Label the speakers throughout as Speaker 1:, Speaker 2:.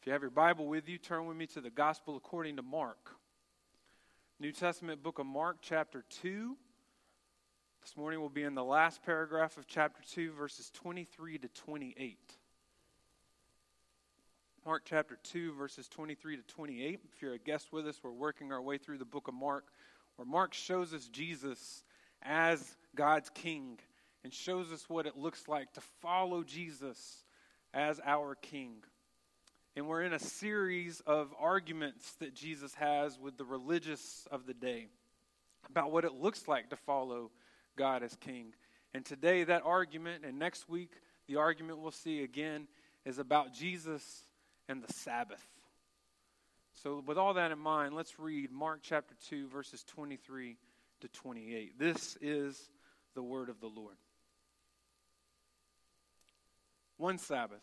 Speaker 1: If you have your Bible with you, turn with me to the Gospel according to Mark. New Testament book of Mark, chapter 2. This morning we'll be in the last paragraph of chapter 2, verses 23 to 28. Mark chapter 2, verses 23 to 28. If you're a guest with us, we're working our way through the book of Mark, where Mark shows us Jesus as God's King and shows us what it looks like to follow Jesus as our King. And we're in a series of arguments that Jesus has with the religious of the day about what it looks like to follow God as King. And today, that argument, and next week, the argument we'll see again, is about Jesus and the Sabbath. So, with all that in mind, let's read Mark chapter 2, verses 23 to 28. This is the word of the Lord. One Sabbath,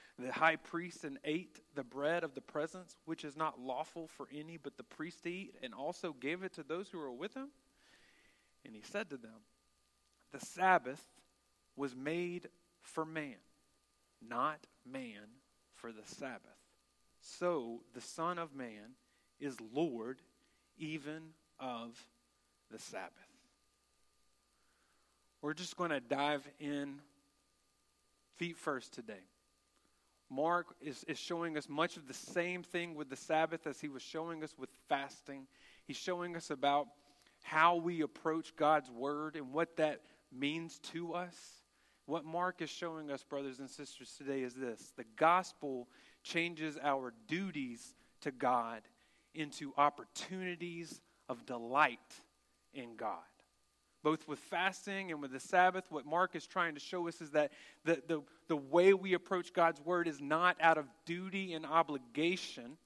Speaker 1: the high priest and ate the bread of the presence, which is not lawful for any but the priest to eat, and also gave it to those who were with him? And he said to them, The Sabbath was made for man, not man for the Sabbath. So the Son of Man is Lord even of the Sabbath. We're just going to dive in feet first today. Mark is, is showing us much of the same thing with the Sabbath as he was showing us with fasting. He's showing us about how we approach God's word and what that means to us. What Mark is showing us, brothers and sisters, today is this the gospel changes our duties to God into opportunities of delight in God both with fasting and with the Sabbath, what Mark is trying to show us is that the, the, the way we approach God's word is not out of duty and obligation,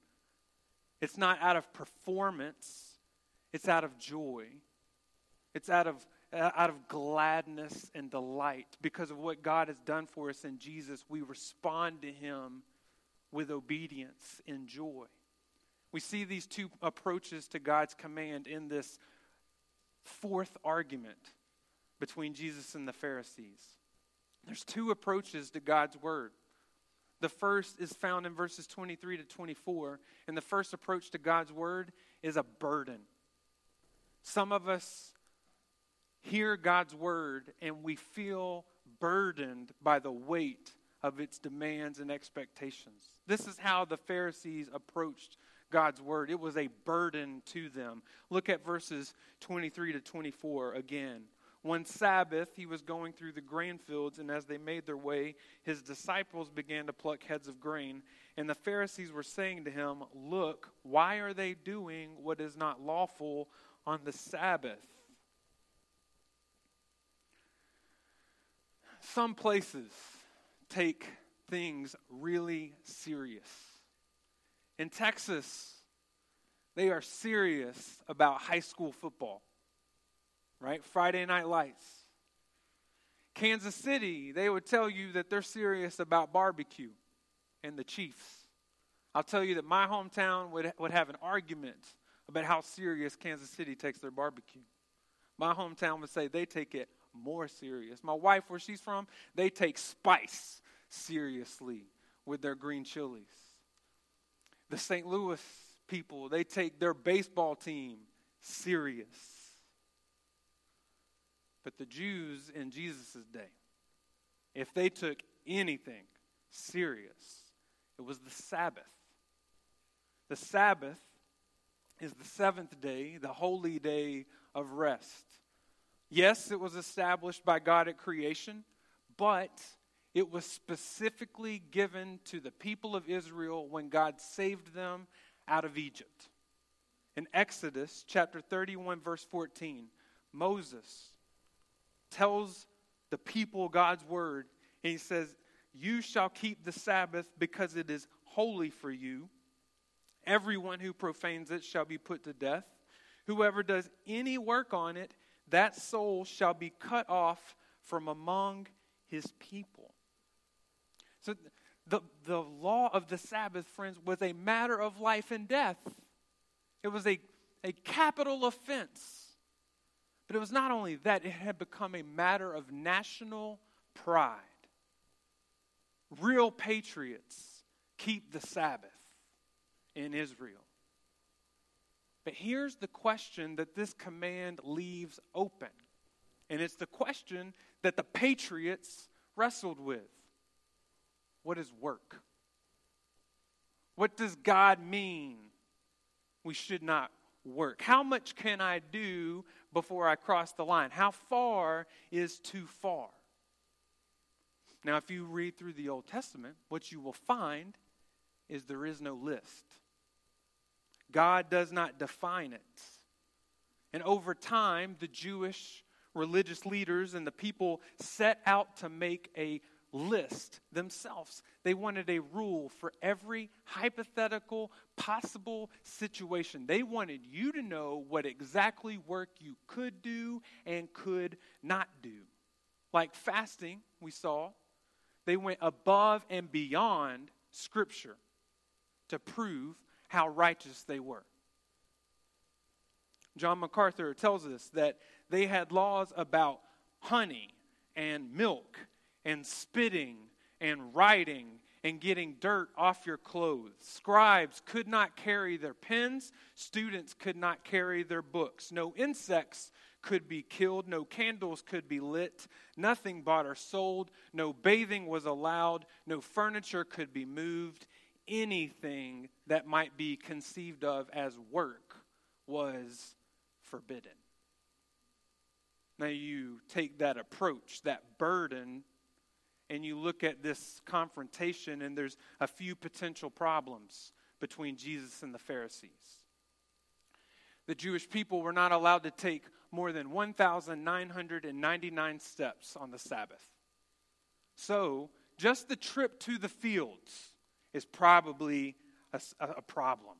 Speaker 1: it's not out of performance, it's out of joy. It's out of, uh, out of gladness and delight. Because of what God has done for us in Jesus, we respond to Him with obedience and joy. We see these two approaches to God's command in this fourth argument between Jesus and the Pharisees. There's two approaches to God's word. The first is found in verses 23 to 24, and the first approach to God's word is a burden. Some of us hear God's word and we feel burdened by the weight of its demands and expectations. This is how the Pharisees approached God's word. It was a burden to them. Look at verses 23 to 24 again. One Sabbath, he was going through the grain fields, and as they made their way, his disciples began to pluck heads of grain. And the Pharisees were saying to him, Look, why are they doing what is not lawful on the Sabbath? Some places take things really serious. In Texas, they are serious about high school football, right? Friday night lights. Kansas City, they would tell you that they're serious about barbecue and the Chiefs. I'll tell you that my hometown would, would have an argument about how serious Kansas City takes their barbecue. My hometown would say they take it more serious. My wife, where she's from, they take spice seriously with their green chilies the St. Louis people, they take their baseball team serious. But the Jews in Jesus' day, if they took anything serious, it was the Sabbath. The Sabbath is the seventh day, the holy day of rest. Yes, it was established by God at creation, but it was specifically given to the people of Israel when God saved them out of Egypt. In Exodus chapter 31, verse 14, Moses tells the people God's word, and he says, You shall keep the Sabbath because it is holy for you. Everyone who profanes it shall be put to death. Whoever does any work on it, that soul shall be cut off from among his people. So the, the law of the Sabbath, friends, was a matter of life and death. It was a, a capital offense. But it was not only that, it had become a matter of national pride. Real patriots keep the Sabbath in Israel. But here's the question that this command leaves open. And it's the question that the patriots wrestled with What is work? What does God mean we should not work? How much can I do before I cross the line? How far is too far? Now, if you read through the Old Testament, what you will find is there is no list. God does not define it. And over time, the Jewish religious leaders and the people set out to make a list themselves. They wanted a rule for every hypothetical possible situation. They wanted you to know what exactly work you could do and could not do. Like fasting, we saw, they went above and beyond Scripture to prove how righteous they were. John MacArthur tells us that they had laws about honey and milk and spitting and writing and getting dirt off your clothes. Scribes could not carry their pens, students could not carry their books. No insects could be killed, no candles could be lit, nothing bought or sold, no bathing was allowed, no furniture could be moved, anything that might be conceived of as work was forbidden. Now, you take that approach, that burden, and you look at this confrontation, and there's a few potential problems between Jesus and the Pharisees. The Jewish people were not allowed to take more than 1,999 steps on the Sabbath. So, just the trip to the fields is probably a, a problem.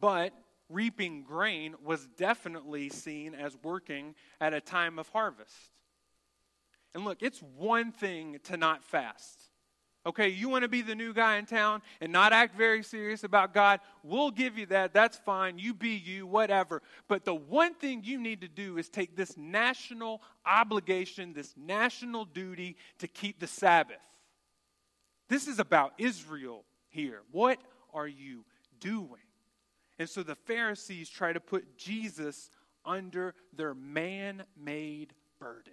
Speaker 1: But reaping grain was definitely seen as working at a time of harvest. And look, it's one thing to not fast. Okay, you want to be the new guy in town and not act very serious about God? We'll give you that. That's fine. You be you, whatever. But the one thing you need to do is take this national obligation, this national duty to keep the Sabbath. This is about Israel here. What are you doing? And so the Pharisees try to put Jesus under their man made burden.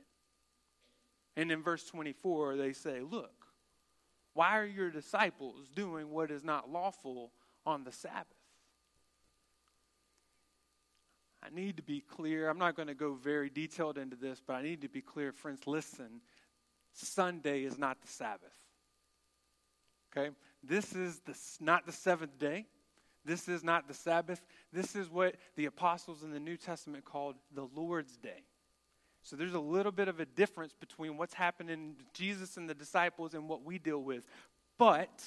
Speaker 1: And in verse 24, they say, Look, why are your disciples doing what is not lawful on the Sabbath? I need to be clear. I'm not going to go very detailed into this, but I need to be clear. Friends, listen. Sunday is not the Sabbath. Okay? This is the, not the seventh day. This is not the Sabbath. This is what the apostles in the New Testament called the Lord's Day. So there's a little bit of a difference between what's happening to Jesus and the disciples and what we deal with. But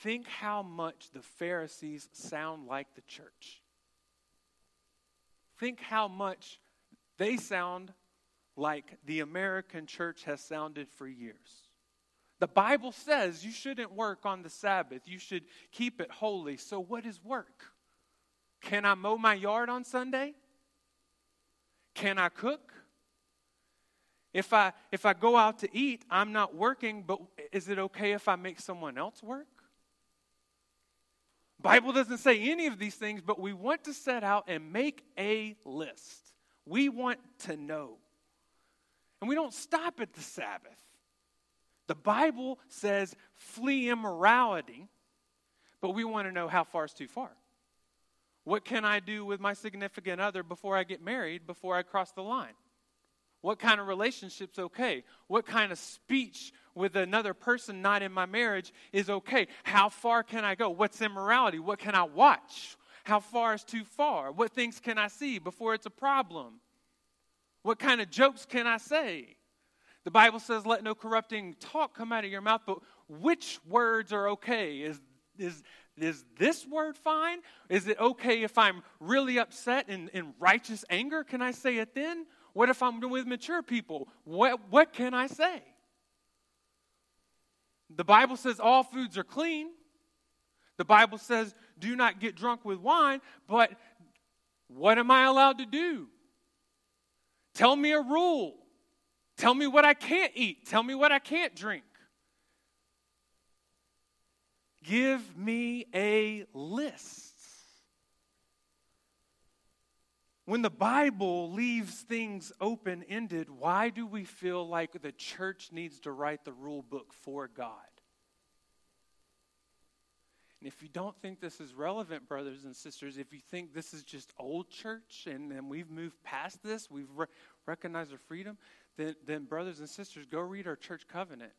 Speaker 1: think how much the Pharisees sound like the church. Think how much they sound like the American church has sounded for years. The Bible says you shouldn't work on the Sabbath, you should keep it holy. So, what is work? Can I mow my yard on Sunday? Can I cook? If I, if I go out to eat, I'm not working, but is it okay if I make someone else work? Bible doesn't say any of these things, but we want to set out and make a list. We want to know. And we don't stop at the Sabbath. The Bible says flee immorality, but we want to know how far is too far. What can I do with my significant other before I get married, before I cross the line? What kind of relationship's okay? What kind of speech with another person not in my marriage is okay? How far can I go? What's immorality? What can I watch? How far is too far? What things can I see before it's a problem? What kind of jokes can I say? The Bible says, let no corrupting talk come out of your mouth, but which words are okay? Is, is Is this word fine? Is it okay if I'm really upset in, in righteous anger? Can I say it then? What if I'm with mature people? What, what can I say? The Bible says all foods are clean. The Bible says do not get drunk with wine, but what am I allowed to do? Tell me a rule. Tell me what I can't eat. Tell me what I can't drink. Give me a list. When the Bible leaves things open ended, why do we feel like the church needs to write the rule book for God? And if you don't think this is relevant, brothers and sisters, if you think this is just old church and, we've moved past this, we've re- recognized our freedom, then, then, brothers and sisters, go read our church covenant.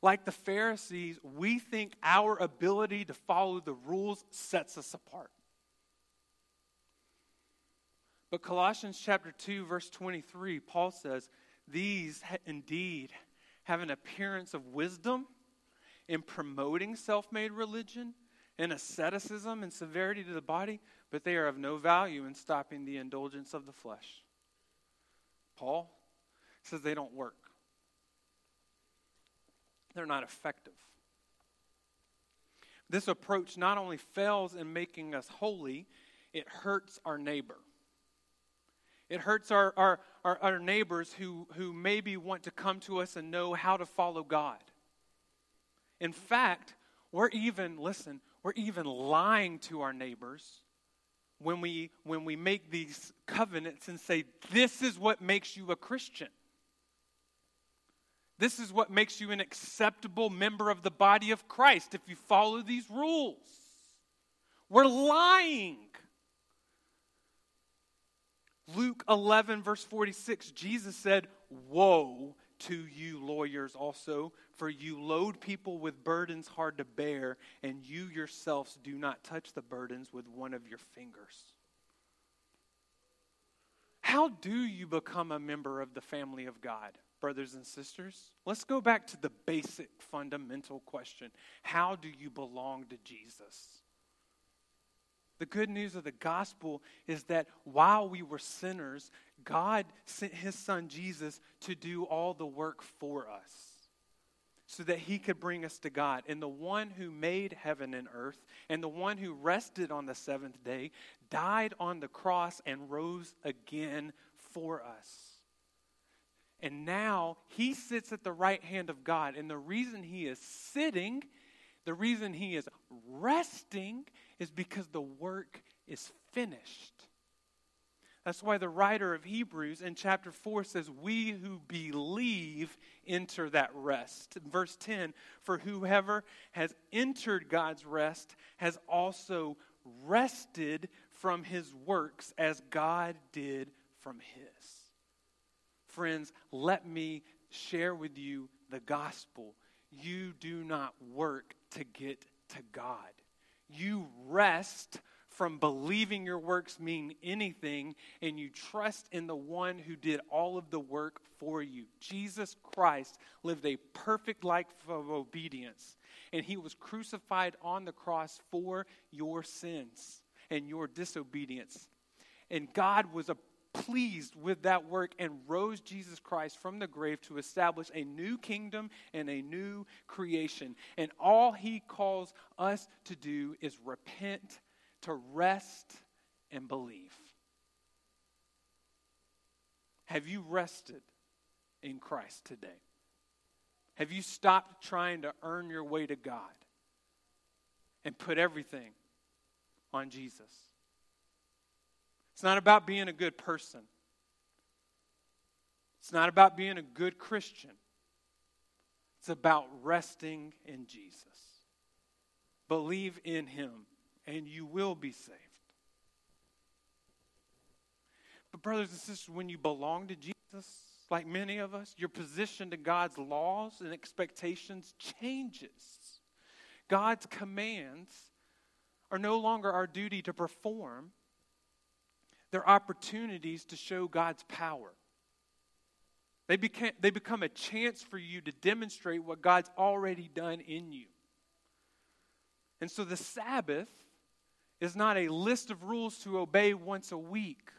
Speaker 1: Like the Pharisees, we think our ability to follow the rules sets us apart. But Colossians chapter 2 verse 23 Paul says, "These indeed have an appearance of wisdom in promoting self-made religion and asceticism and severity to the body, but they are of no value in stopping the indulgence of the flesh." Paul says they don't work. They're not effective. This approach not only fails in making us holy, it hurts our neighbor. It hurts our, our, our, our, neighbors who, who maybe want to come to us and know how to follow God. In fact, we're even, listen, we're even lying to our neighbors when we, when we make these covenants and say, this is what makes you a Christian. This is what makes you an acceptable member of the body of Christ if you follow these rules. We're lying. Luke 11, verse 46, Jesus said, Woe to you, lawyers, also, for you load people with burdens hard to bear, and you yourselves do not touch the burdens with one of your fingers. How do you become a member of the family of God, brothers and sisters? Let's go back to the basic fundamental question How do you belong to Jesus? The good news of the gospel is that while we were sinners, God sent his son Jesus to do all the work for us so that he could bring us to God. And the one who made heaven and earth and the one who rested on the seventh day died on the cross and rose again for us. And now he sits at the right hand of God. And the reason he is sitting, the reason he is resting, is because the work is finished. That's why the writer of Hebrews in chapter 4 says, We who believe enter that rest. Verse 10 For whoever has entered God's rest has also rested from his works as God did from his. Friends, let me share with you the gospel. You do not work to get to God. You rest from believing your works mean anything and you trust in the one who did all of the work for you. Jesus Christ lived a perfect life of obedience and he was crucified on the cross for your sins and your disobedience. And God was a pleased with that work and rose Jesus Christ from the grave to establish a new kingdom and a new creation. And all he calls us to do is repent, to rest, and believe. Have you rested in Christ today? Have you stopped trying to earn your way to God and put everything on Jesus? It's not about being a good person. It's not about being a good Christian. It's about resting in Jesus. Believe in him, and you will be saved. But, brothers and sisters, when you belong to Jesus, like many of us, your position to God's laws and expectations changes. God's commands are no longer our duty to perform, they're opportunities to show God's power. They, became, they become a chance for you to demonstrate what God's already done in you. And so the Sabbath is not a list of rules to obey once a week.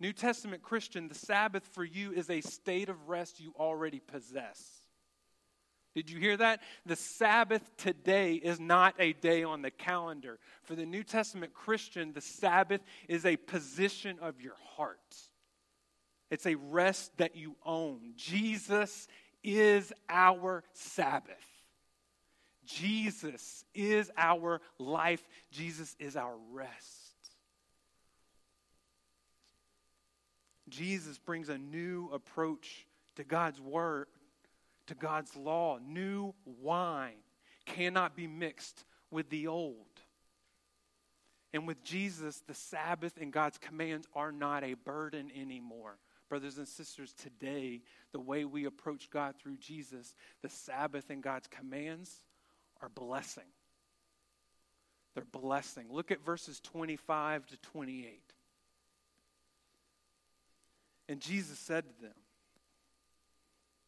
Speaker 1: New Testament Christian, the Sabbath for you is a state of rest you already possess. Did you hear that? The Sabbath today is not a day on the calendar. For the New Testament Christian, the Sabbath is a position of your heart. It's a rest that you own. Jesus is our Sabbath. Jesus is our life. Jesus is our rest. Jesus brings a new approach to God's word, to God's law. New wine cannot be mixed with the old. And with Jesus, the Sabbath and God's commands are not a burden anymore. Brothers and sisters, today, the way we approach God through Jesus, the Sabbath and God's commands are blessing. They're blessing. Look at verses 25 to 28. And Jesus said to them,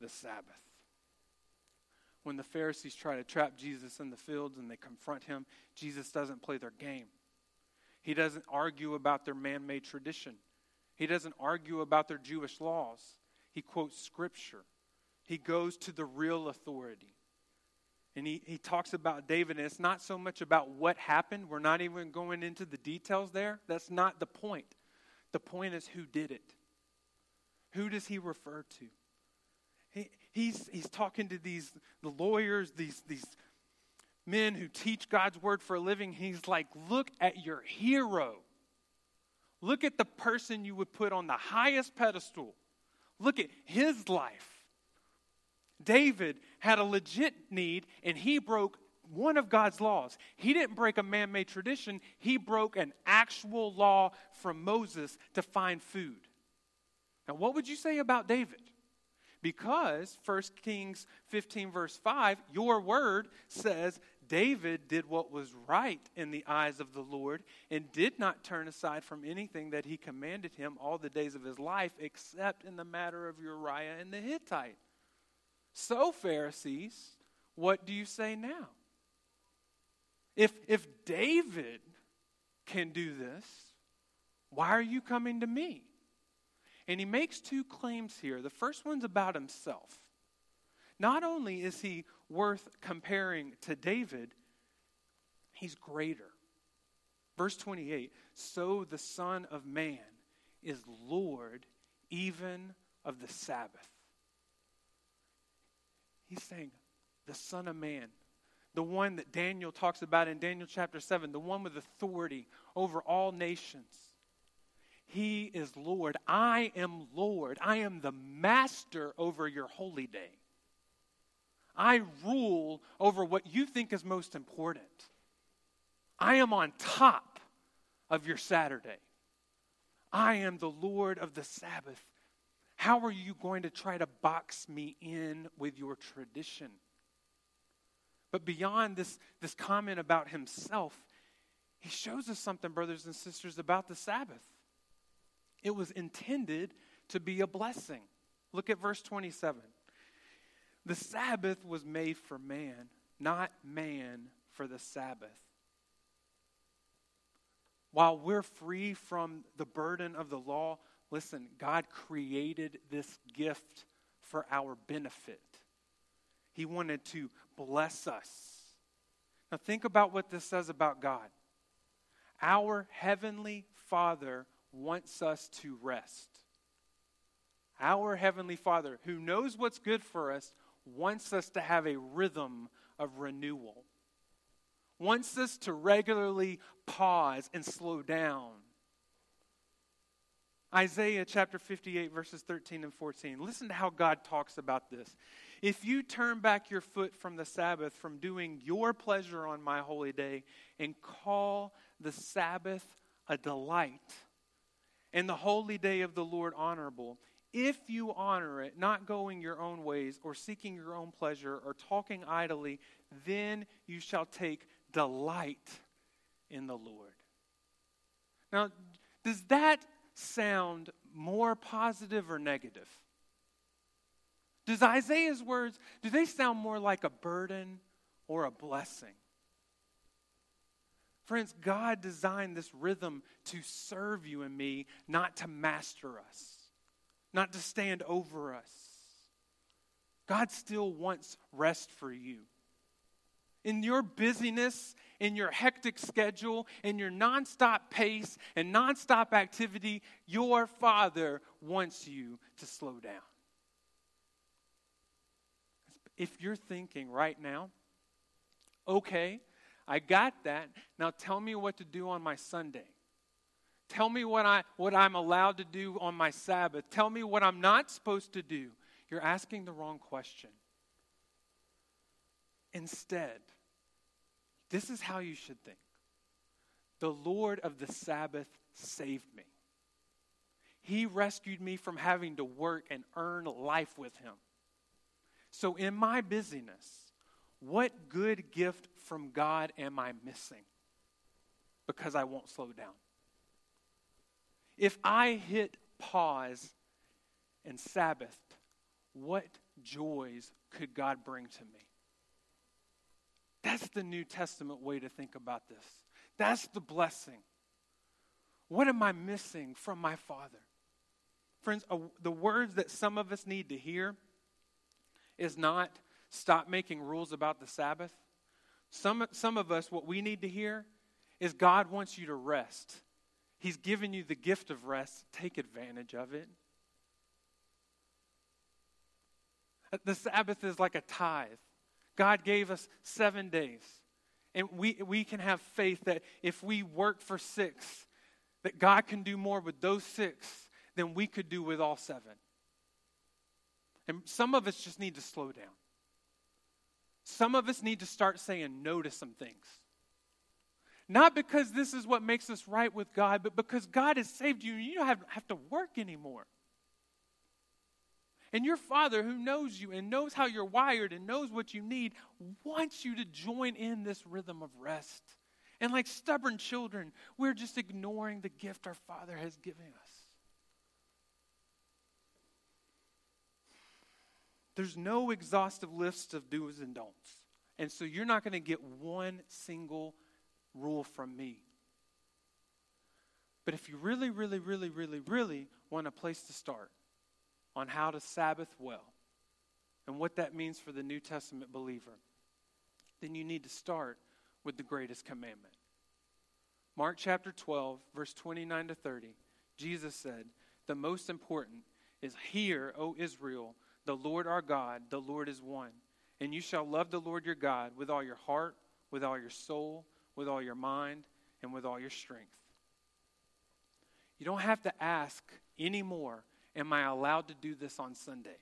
Speaker 1: the Sabbath. When the Pharisees try to trap Jesus in the fields and they confront him, Jesus doesn't play their game. He doesn't argue about their man made tradition. He doesn't argue about their Jewish laws. He quotes scripture. He goes to the real authority. And he, he talks about David, and it's not so much about what happened. We're not even going into the details there. That's not the point. The point is who did it. Who does he refer to? He, he's, he's talking to these the lawyers, these, these men who teach God's word for a living, he's like, look at your hero. Look at the person you would put on the highest pedestal. Look at his life. David had a legit need and he broke one of God's laws. He didn't break a man made tradition, he broke an actual law from Moses to find food. Now, what would you say about David? Because 1 Kings 15, verse 5, your word says David did what was right in the eyes of the Lord and did not turn aside from anything that he commanded him all the days of his life, except in the matter of Uriah and the Hittite. So, Pharisees, what do you say now? If, if David can do this, why are you coming to me? And he makes two claims here. The first one's about himself. Not only is he worth comparing to David, he's greater. Verse 28 So the Son of Man is Lord even of the Sabbath. He's saying, the Son of Man, the one that Daniel talks about in Daniel chapter 7, the one with authority over all nations. He is Lord. I am Lord. I am the master over your holy day. I rule over what you think is most important. I am on top of your Saturday. I am the Lord of the Sabbath. How are you going to try to box me in with your tradition? But beyond this, this comment about himself, he shows us something, brothers and sisters, about the Sabbath. It was intended to be a blessing. Look at verse 27. The Sabbath was made for man, not man for the Sabbath. While we're free from the burden of the law, listen, God created this gift for our benefit. He wanted to bless us. Now, think about what this says about God. Our Heavenly Father wants us to rest. Our Heavenly Father, who knows what's good for us, wants us to have a rhythm of renewal, wants us to regularly pause and slow down. Isaiah chapter 58, verses 13 and 14. Listen to how God talks about this. If you turn back your foot from the Sabbath, from doing your pleasure on my holy day, and call the Sabbath a delight, and the holy day of the Lord honorable, if you honor it, not going your own ways, or seeking your own pleasure, or talking idly, then you shall take delight in the Lord. Now, does that sound more positive or negative? Does Isaiah's words, do they sound more like a burden or a blessing? Friends, God designed this rhythm to serve you and me, not to master us, not to stand over us. God still wants rest for you. In your busyness, in your hectic schedule, in your nonstop pace and nonstop activity, your Father wants you to slow down. If you're thinking right now, okay, I got that. Now tell me what to do on my Sunday. Tell me what, I, what I'm allowed to do on my Sabbath. Tell me what I'm not supposed to do. You're asking the wrong question. Instead, this is how you should think The Lord of the Sabbath saved me. He rescued me from having to work and earn life with Him. So, in my busyness, what good gift from God am I missing? Because I won't slow down. If I hit pause and Sabbath, what joys could God bring to me? That's the New Testament way to think about this. That's the blessing. What am I missing from my Father? Friends, uh, the words that some of us need to hear is not stop making rules about the Sabbath. Some, some of us, what we need to hear is God wants you to rest. He's given you the gift of rest. Take advantage of it. The Sabbath is like a tithe. God gave us seven days. And we, we can have faith that if we work for six, that God can do more with those six than we could do with all seven. And some of us just need to slow down. Some of us need to start saying no to some things. Not because this is what makes us right with God, but because God has saved you and you don't have, have to work anymore. And your Father, who knows you and knows how you're wired and knows what you need, wants you to join in this rhythm of rest. And like stubborn children, we're just ignoring the gift our Father has given us. There's no exhaustive list of do's and don'ts. And so you're not going to get one single rule from me. But if you really, really, really, really, really want a place to start on how to Sabbath well and what that means for the New Testament believer, then you need to start with the greatest commandment. Mark chapter 12, verse 29 to 30, Jesus said, The most important is, Hear, O Israel, the Lord our God, the Lord is one. And you shall love the Lord your God with all your heart, with all your soul, with all your mind, and with all your strength. You don't have to ask anymore, Am I allowed to do this on Sunday?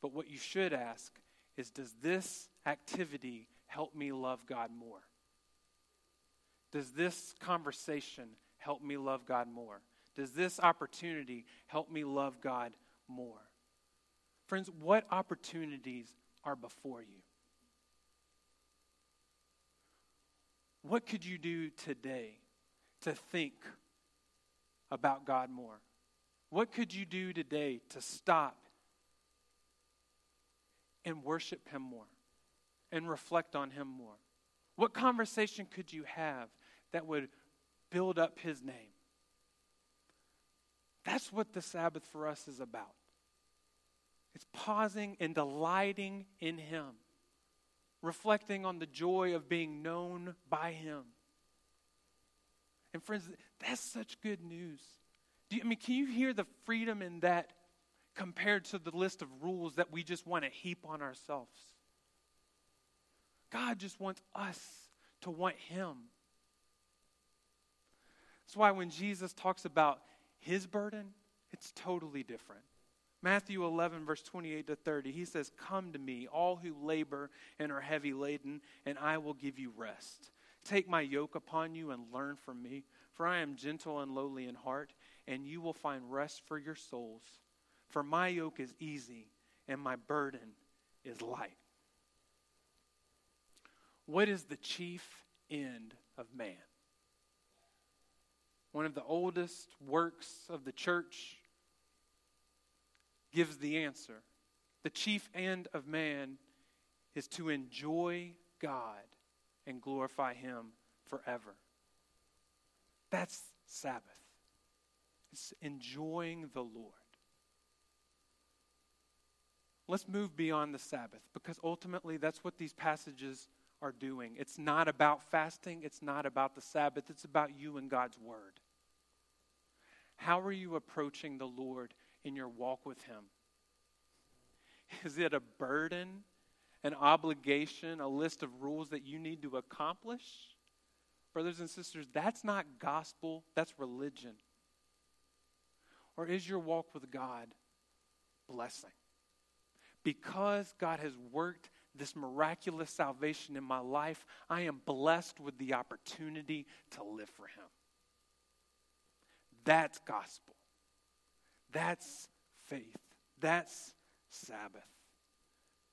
Speaker 1: But what you should ask is Does this activity help me love God more? Does this conversation help me love God more? Does this opportunity help me love God more? Friends, what opportunities are before you? What could you do today to think about God more? What could you do today to stop and worship Him more and reflect on Him more? What conversation could you have that would build up His name? That's what the Sabbath for us is about. It's pausing and delighting in Him, reflecting on the joy of being known by Him. And, friends, that's such good news. Do You, I mean, can you hear the freedom in that compared to the list of rules that we just want to heap on ourselves? God just wants us to want Him. That's why when Jesus talks about His burden, it's totally different. Matthew 11, verse 28 to 30, he says, Come to me, all who labor and are heavy laden, and I will give you rest. Take my yoke upon you and learn from me, for I am gentle and lowly in heart, and you will find rest for your souls. For my yoke is easy, and my burden is light. What is the chief end of man? One of the oldest works of the church gives the answer. The chief end of man is to enjoy God and glorify Him forever. That's Sabbath. It's enjoying the Lord. Let's move beyond the Sabbath because ultimately that's what these passages are doing. It's not about fasting, it's not about the Sabbath, it's about you and God's Word. How are you approaching the Lord in your walk with Him? Is it a burden, an obligation, a list of rules that you need to accomplish? Brothers and sisters, that's not gospel, that's religion. Or is your walk with God blessing? Because God has worked this miraculous salvation in my life, I am blessed with the opportunity to live for Him. That's gospel. That's faith. That's Sabbath.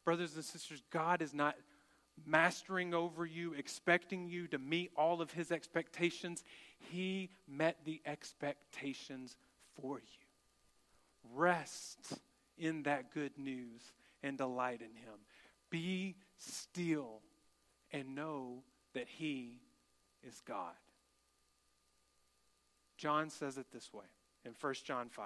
Speaker 1: Brothers and sisters, God is not mastering over you, expecting you to meet all of His expectations. He met the expectations for you. Rest in that good news and delight in Him. Be still and know that He is God. John says it this way in 1 John 5.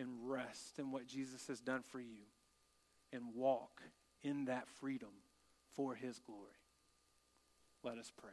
Speaker 1: and rest in what Jesus has done for you and walk in that freedom for his glory. Let us pray.